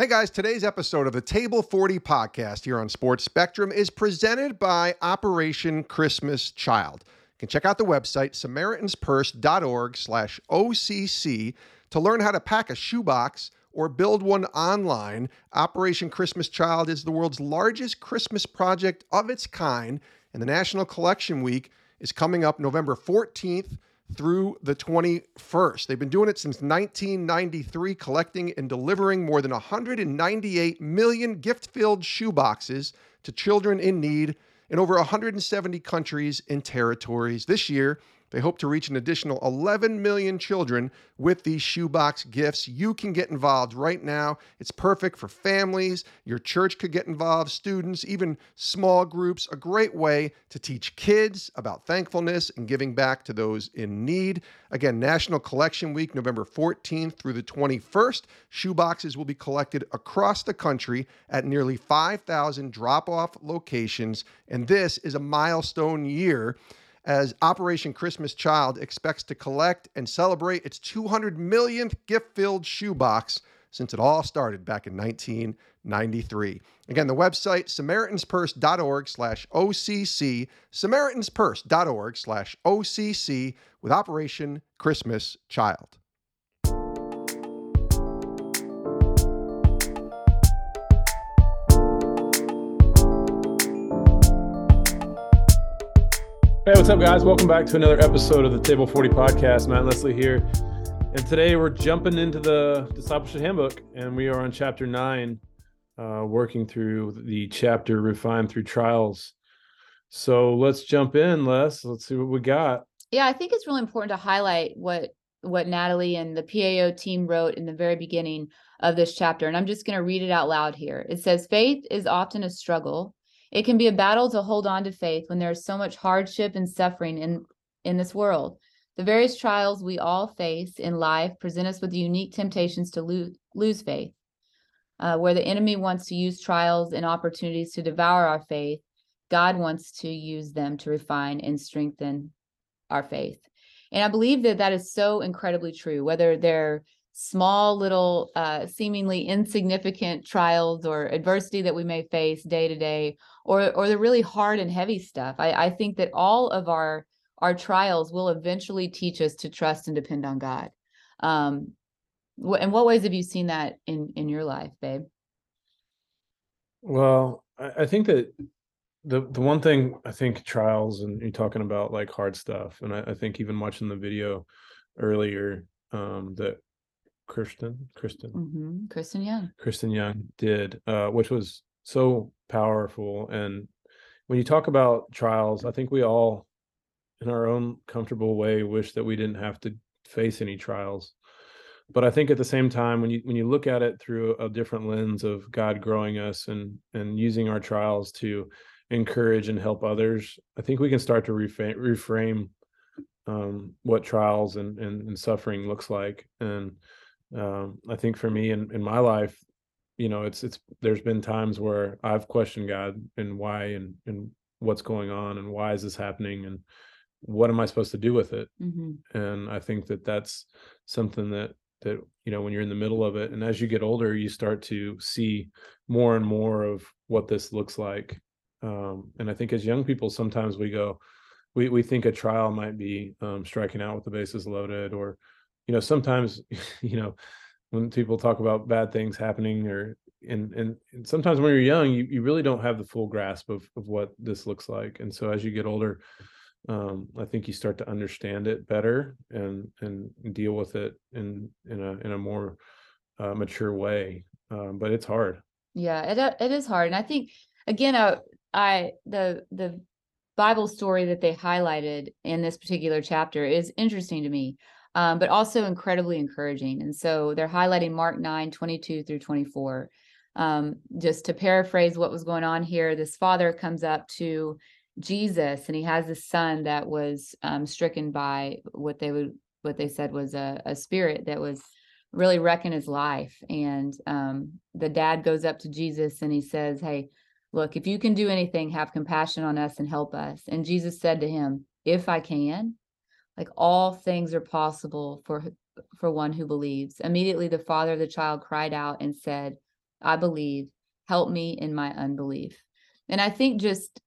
Hey guys, today's episode of the Table 40 podcast here on Sports Spectrum is presented by Operation Christmas Child. You can check out the website samaritanspurse.org slash OCC to learn how to pack a shoebox or build one online. Operation Christmas Child is the world's largest Christmas project of its kind, and the National Collection Week is coming up November 14th through the 21st. They've been doing it since 1993, collecting and delivering more than 198 million gift filled shoeboxes to children in need in over 170 countries and territories. This year, they hope to reach an additional 11 million children with these shoebox gifts. You can get involved right now. It's perfect for families. Your church could get involved, students, even small groups. A great way to teach kids about thankfulness and giving back to those in need. Again, National Collection Week, November 14th through the 21st. Shoeboxes will be collected across the country at nearly 5,000 drop off locations. And this is a milestone year as Operation Christmas Child expects to collect and celebrate its 200 millionth gift filled shoebox since it all started back in 1993. Again, the website, samaritanspurse.org slash OCC, samaritanspurse.org slash OCC with Operation Christmas Child. Hey, what's up, guys? Welcome back to another episode of the Table 40 podcast. Matt Leslie here. And today we're jumping into the Discipleship Handbook, and we are on chapter nine, uh, working through the chapter Refined Through Trials. So let's jump in, Les. Let's see what we got. Yeah, I think it's really important to highlight what what Natalie and the PAO team wrote in the very beginning of this chapter. And I'm just going to read it out loud here. It says, Faith is often a struggle it can be a battle to hold on to faith when there is so much hardship and suffering in, in this world. The various trials we all face in life present us with unique temptations to lose, lose faith. Uh, where the enemy wants to use trials and opportunities to devour our faith, God wants to use them to refine and strengthen our faith. And I believe that that is so incredibly true, whether they're small little uh, seemingly insignificant trials or adversity that we may face day to day or or the really hard and heavy stuff. I, I think that all of our our trials will eventually teach us to trust and depend on god. Um wh- in what ways have you seen that in in your life babe? Well i, I think that the the one thing i think trials and you're talking about like hard stuff and i, I think even watching the video earlier um that Kristen, Kristen, mm-hmm. Kristen Young, Kristen Young did, uh, which was so powerful. And when you talk about trials, I think we all, in our own comfortable way, wish that we didn't have to face any trials. But I think at the same time, when you when you look at it through a different lens of God growing us and and using our trials to encourage and help others, I think we can start to reframe, reframe um, what trials and, and, and suffering looks like. And um, I think for me in, in my life, you know, it's it's there's been times where I've questioned God and why and and what's going on and why is this happening and what am I supposed to do with it? Mm-hmm. And I think that that's something that that you know when you're in the middle of it and as you get older you start to see more and more of what this looks like um, and i think as young people sometimes we go we we think a trial might be um, striking out with the bases loaded or you know sometimes you know when people talk about bad things happening or and and, and sometimes when you're young you, you really don't have the full grasp of of what this looks like and so as you get older um, I think you start to understand it better and and deal with it in in a in a more uh, mature way. Um, but it's hard. Yeah, it it is hard, and I think again, uh, I the the Bible story that they highlighted in this particular chapter is interesting to me um, but also incredibly encouraging. And so they're highlighting Mark 9, 22 through 24. Um, just to paraphrase what was going on here, this father comes up to Jesus and he has a son that was um, stricken by what they would what they said was a, a spirit that was really wrecking his life. And um, the dad goes up to Jesus and he says, Hey, look, if you can do anything, have compassion on us and help us. And Jesus said to him, If I can, like all things are possible for for one who believes immediately the father of the child cried out and said I believe. Help me in my unbelief. And I think just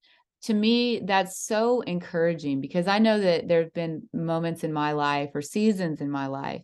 to me, that's so encouraging because I know that there have been moments in my life or seasons in my life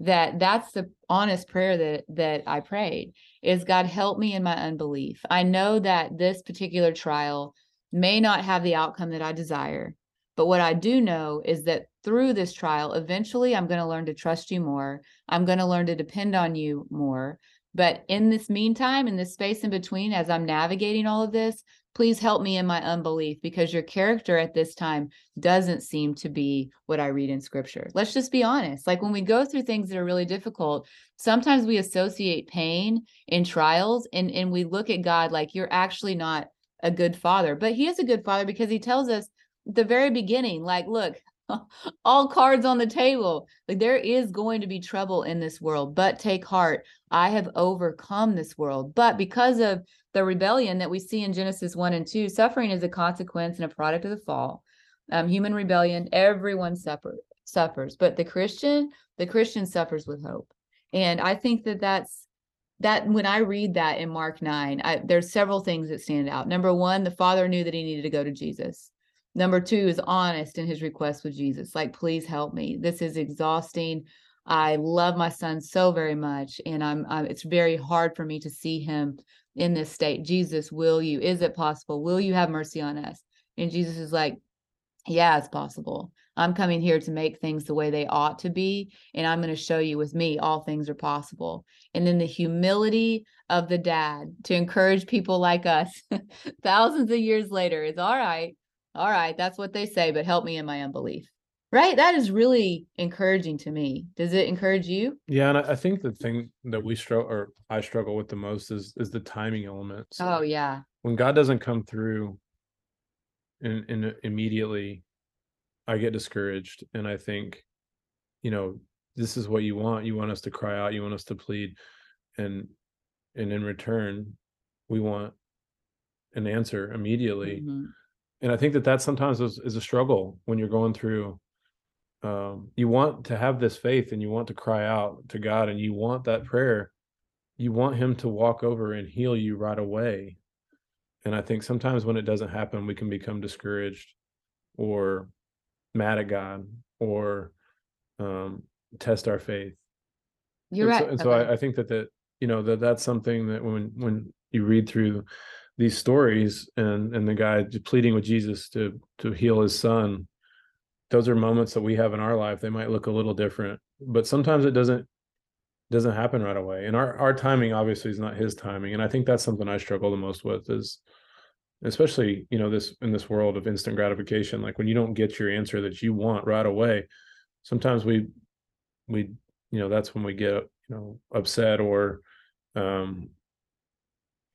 that that's the honest prayer that that I prayed is God help me in my unbelief. I know that this particular trial may not have the outcome that I desire, but what I do know is that through this trial, eventually I'm going to learn to trust you more. I'm going to learn to depend on you more. But in this meantime, in this space in between, as I'm navigating all of this, please help me in my unbelief because your character at this time doesn't seem to be what I read in scripture. Let's just be honest. Like when we go through things that are really difficult, sometimes we associate pain in trials and, and we look at God like you're actually not a good father. But he is a good father because he tells us the very beginning, like, look, all cards on the table. Like there is going to be trouble in this world, but take heart. I have overcome this world. But because of the rebellion that we see in Genesis 1 and 2, suffering is a consequence and a product of the fall. Um, human rebellion, everyone suffer, suffers, but the Christian, the Christian suffers with hope. And I think that that's that when I read that in Mark 9, I, there's several things that stand out. Number one, the father knew that he needed to go to Jesus. Number two is honest in his request with Jesus. Like, please help me. This is exhausting. I love my son so very much, and I'm, I'm it's very hard for me to see him in this state. Jesus, will you? Is it possible? Will you have mercy on us? And Jesus is like, Yeah, it's possible. I'm coming here to make things the way they ought to be. And I'm going to show you with me, all things are possible. And then the humility of the dad to encourage people like us thousands of years later is all right all right, that's what they say, but help me in my unbelief. Right? That is really encouraging to me. Does it encourage you? Yeah, and I think the thing that we struggle or I struggle with the most is is the timing element. So oh yeah. When God doesn't come through and, and immediately I get discouraged and I think, you know, this is what you want. You want us to cry out, you want us to plead. And and in return, we want an answer immediately. Mm-hmm and I think that that sometimes is, is a struggle when you're going through. Um, you want to have this faith and you want to cry out to God and you want that prayer. You want Him to walk over and heal you right away. And I think sometimes when it doesn't happen, we can become discouraged or mad at God or um, test our faith. You're and right. So, and okay. so I, I think that that you know that that's something that when when you read through these stories and and the guy pleading with Jesus to to heal his son those are moments that we have in our life. They might look a little different but sometimes it doesn't doesn't happen right away. And our our timing obviously is not his timing. And i think that's something i struggle the most with is especially you know this in this world of instant gratification like when you don't get your answer that you want right away sometimes we we you know that's when we get you know upset or um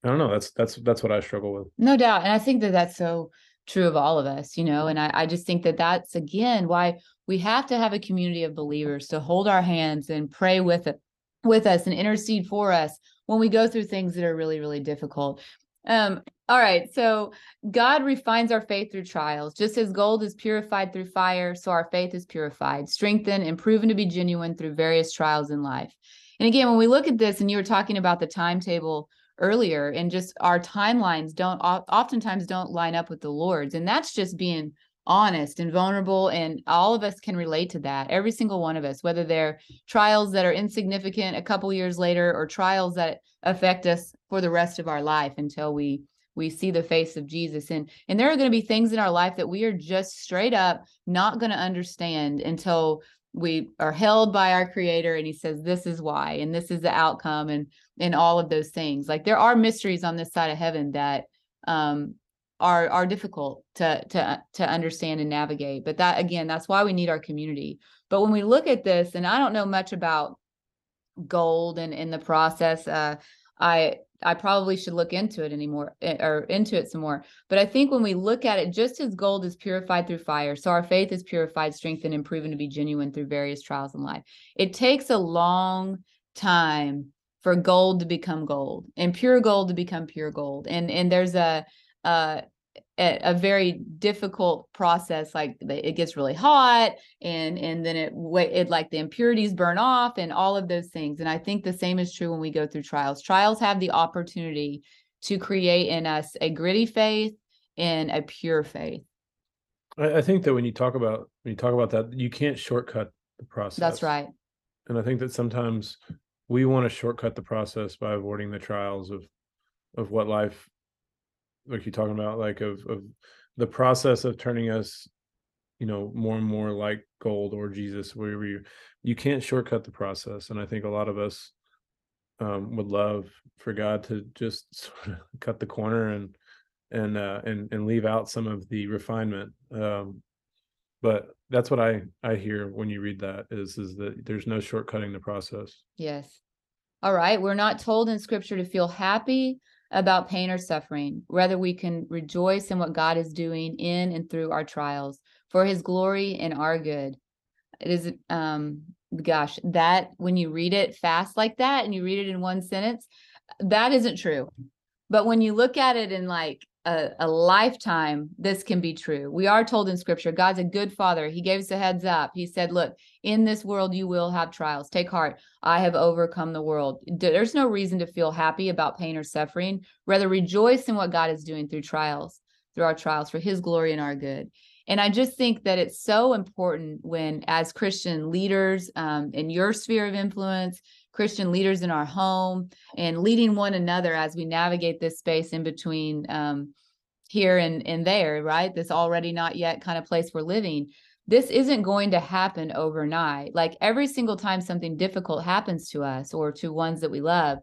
I don't know. That's that's that's what I struggle with. No doubt, and I think that that's so true of all of us, you know. And I, I just think that that's again why we have to have a community of believers to hold our hands and pray with it, with us, and intercede for us when we go through things that are really really difficult. Um, all right, so God refines our faith through trials. Just as gold is purified through fire, so our faith is purified, strengthened, and proven to be genuine through various trials in life. And again, when we look at this, and you were talking about the timetable earlier and just our timelines don't oftentimes don't line up with the lord's and that's just being honest and vulnerable and all of us can relate to that every single one of us whether they're trials that are insignificant a couple years later or trials that affect us for the rest of our life until we we see the face of Jesus. And and there are going to be things in our life that we are just straight up not going to understand until we are held by our creator and he says this is why and this is the outcome and and all of those things. Like there are mysteries on this side of heaven that um are are difficult to to to understand and navigate. But that again that's why we need our community. But when we look at this and i don't know much about gold and in the process uh i I probably should look into it anymore eh, or into it some more. But I think when we look at it, just as gold is purified through fire, so our faith is purified, strengthened, and proven to be genuine through various trials in life. It takes a long time for gold to become gold and pure gold to become pure gold. And and there's a uh a, very difficult process like it gets really hot and and then it it like the impurities burn off and all of those things. And i think the same is true when we go through trials. Trials have the opportunity to create in us a gritty faith and a pure faith. I, I think that when you talk about when you talk about that, you can't shortcut the process. that's right. And I think that sometimes we want to shortcut the process by avoiding the trials of of what life like you're talking about, like of of the process of turning us, you know, more and more like gold or Jesus, where you you can't shortcut the process. And I think a lot of us um would love for God to just sort of cut the corner and and uh and and leave out some of the refinement. Um but that's what I I hear when you read that is is that there's no shortcutting the process. Yes. All right. We're not told in scripture to feel happy about pain or suffering. Rather, we can rejoice in what God is doing in and through our trials for his glory and our good. It is, um, gosh, that when you read it fast like that and you read it in one sentence, that isn't true. But when you look at it in like a, a lifetime, this can be true. We are told in scripture, God's a good father. He gave us a heads up. He said, Look, in this world, you will have trials. Take heart. I have overcome the world. There's no reason to feel happy about pain or suffering. Rather, rejoice in what God is doing through trials, through our trials for his glory and our good. And I just think that it's so important when, as Christian leaders um, in your sphere of influence, Christian leaders in our home, and leading one another as we navigate this space in between um, here and, and there, right? This already not yet kind of place we're living. This isn't going to happen overnight. Like every single time something difficult happens to us or to ones that we love,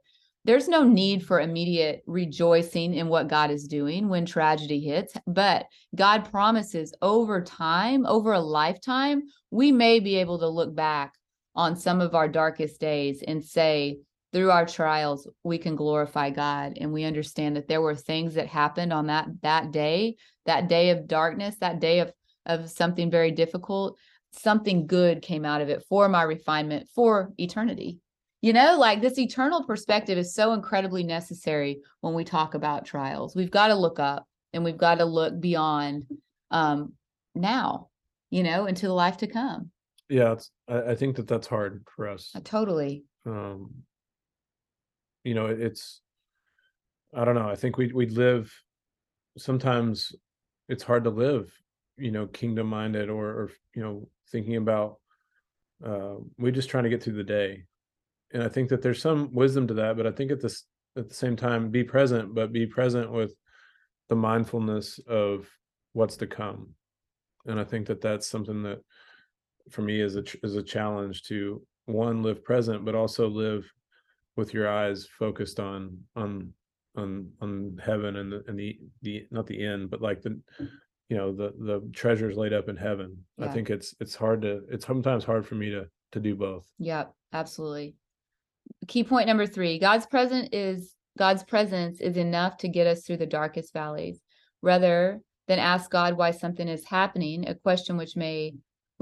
there's no need for immediate rejoicing in what God is doing when tragedy hits. But God promises over time, over a lifetime, we may be able to look back on some of our darkest days and say, through our trials, we can glorify God. And we understand that there were things that happened on that that day, that day of darkness, that day of of something very difficult. Something good came out of it for my refinement for eternity. You know, like this eternal perspective is so incredibly necessary when we talk about trials. We've got to look up and we've got to look beyond um, now, you know, into the life to come. Yeah, it's, I, I think that that's hard for us. Uh, Totally. Um, you know, it's I don't know. I think we we live sometimes it's hard to live, you know, kingdom minded or or you know thinking about uh, we're just trying to get through the day, and I think that there's some wisdom to that. But I think at this at the same time, be present, but be present with the mindfulness of what's to come, and I think that that's something that for me is a is a challenge to one live present, but also live with your eyes focused on on on on heaven and the and the the not the end but like the you know the the treasures laid up in heaven i think it's it's hard to it's sometimes hard for me to to do both Yep, absolutely. Key point number three, God's present is God's presence is enough to get us through the darkest valleys. Rather than ask God why something is happening, a question which may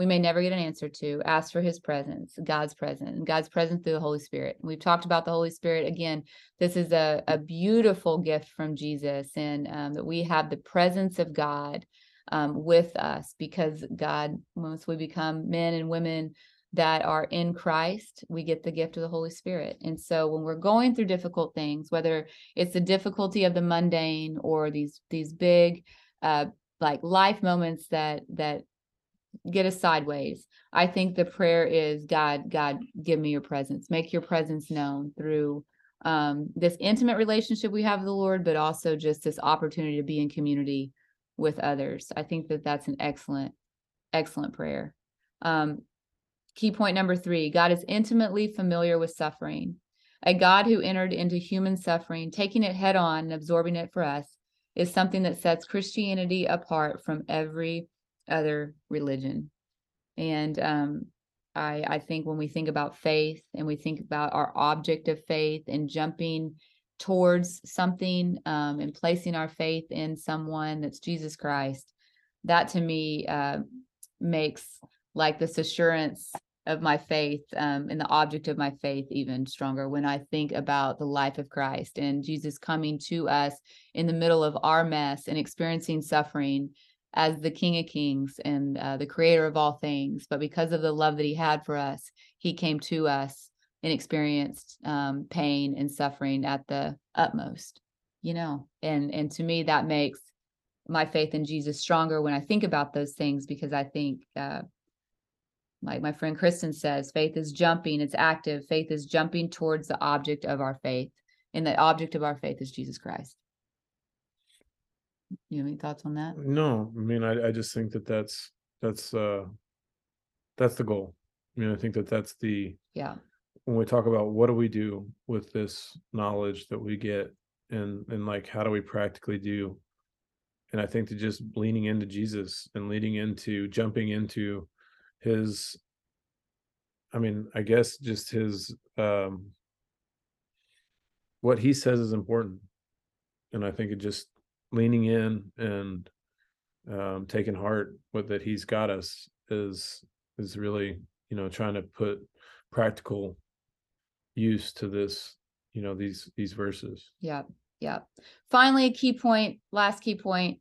we may never get an answer to, ask for his presence, God's presence, God's presence through the Holy Spirit. We've talked about the Holy Spirit again. This is a, a beautiful gift from Jesus, and um, that we have the presence of God um, with us because God, once we become men and women that are in Christ, we get the gift of the Holy Spirit. And so when we're going through difficult things, whether it's the difficulty of the mundane or these these big uh like life moments that that get us sideways, I think the prayer is God, God, give me your presence. Make your presence known through um this intimate relationship we have with the Lord, but also just this opportunity to be in community with others. I think that that's an excellent excellent prayer. Um Key point number three God is intimately familiar with suffering. A God who entered into human suffering, taking it head on and absorbing it for us, is something that sets Christianity apart from every other religion. And um, I, I think when we think about faith and we think about our object of faith and jumping towards something um, and placing our faith in someone that's Jesus Christ, that to me uh, makes like this assurance of my faith um, and the object of my faith even stronger when I think about the life of Christ and Jesus coming to us in the middle of our mess and experiencing suffering as the King of Kings and uh, the creator of all things. But because of the love that he had for us, he came to us and experienced um, pain and suffering at the utmost, you know, and, and to me, that makes my faith in Jesus stronger when I think about those things because I think uh, like my friend Kristen says, faith is jumping, it's active. Faith is jumping towards the object of our faith. And the object of our faith is Jesus Christ. You have any thoughts on that? No, I mean, I, I just think that that's, that's, uh, that's the goal. I mean, I think that that's the, Yeah. when we talk about what do we do with this knowledge that we get and, and like, how do we practically do? And I think to just leaning into Jesus and leading into, jumping into his i mean i guess just his um what he says is important and i think it just leaning in and um taking heart with that he's got us is is really you know trying to put practical use to this you know these these verses yeah yeah finally a key point last key point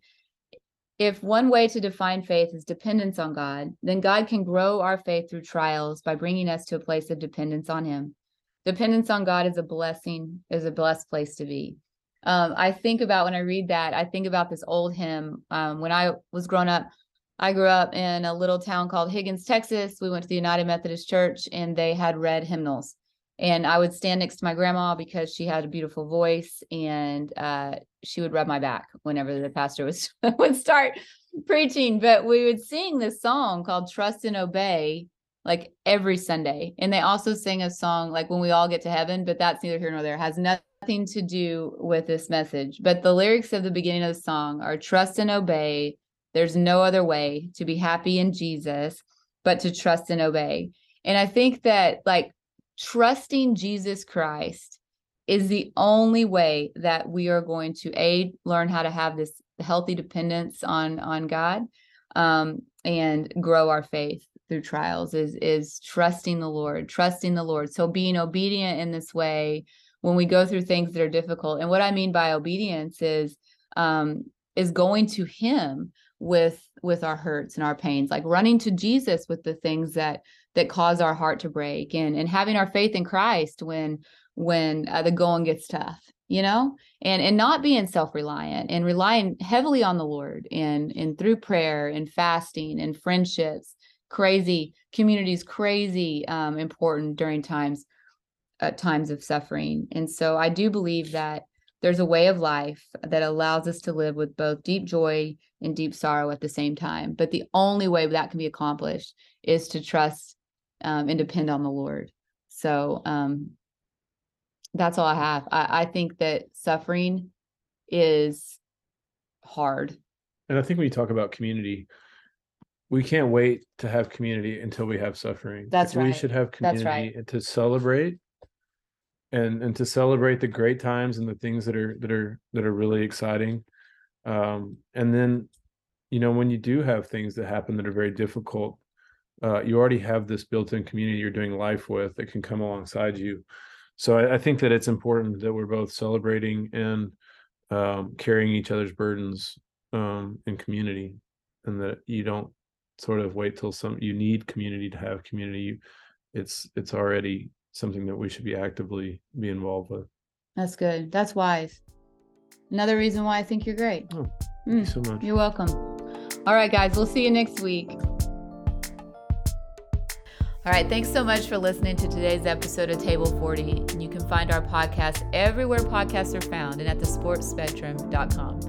if one way to define faith is dependence on God, then God can grow our faith through trials by bringing us to a place of dependence on Him. Dependence on God is a blessing, is a blessed place to be. Um, I think about when I red that, I think about this old hymn. Um, when I was growing up, I grew up in a little town called Higgins, Texas. We went to the United Methodist Church and they had read hymnals. And I would stand next to my grandma because she had a beautiful voice and uh, she would rub my back whenever the pastor was would start preaching. But we would sing this song called Trust and Obey like every Sunday. And they also sing a song like when we all get to heaven, but that's neither here nor there. It has nothing to do with this message. But the lyrics of the beginning of the song are trust and obey. There's no other way to be happy in Jesus but to trust and obey. And I think that like trusting Jesus Christ is the only way that we are going to aid learn how to have this healthy dependence on on God um, and grow our faith through trials is is trusting the Lord, trusting the Lord. So being obedient in this way when we go through things that are difficult. And what I mean by obedience is um, is going to Him with with our hurts and our pains, like running to Jesus with the things that that cause our heart to break, and and having our faith in Christ when when uh, the going gets tough you know and and not being self-reliant and relying heavily on the lord and and through prayer and fasting and friendships crazy communities crazy um, important during times uh, times of suffering and so i do believe that there's a way of life that allows us to live with both deep joy and deep sorrow at the same time but the only way that can be accomplished is to trust um, and depend on the lord so um, that's all I have. I, I think that suffering is hard. And I think when you talk about community, we can't wait to have community until we have suffering. That's We right. should have community and to celebrate and and to celebrate the great times and the things that are that are that are really exciting. Um, and then, you know, when you do have things that happen that are very difficult, uh, you already have this built-in community you're doing life with that can come alongside you. So I, I think that it's important that we're both celebrating and um, carrying each other's burdens um, in community, and that you don't sort of wait till some you need community to have community. You, it's it's already something that we should be actively be involved with. That's good. That's wise. Another reason why I think you're great. Oh, Mm, Thank you so much. You're welcome. All right, guys, we'll see you next week. All right, thanks so much for listening to today's episode of Table 40. And you can find our podcast everywhere podcasts are found and at thesportspectrum.com.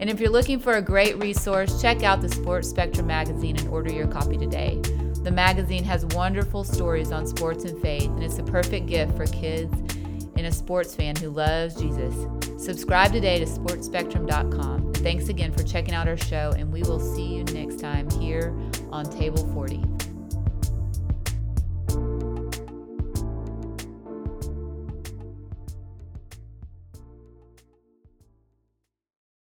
And if you're looking for a great resource, check out the Sports Spectrum magazine and order your copy today. The magazine has wonderful stories on sports and faith, and it's a perfect gift for kids and a sports fan who loves Jesus. Subscribe today to sportspectrum.com. Thanks again for checking out our show, and we will see you next time here on Table 40.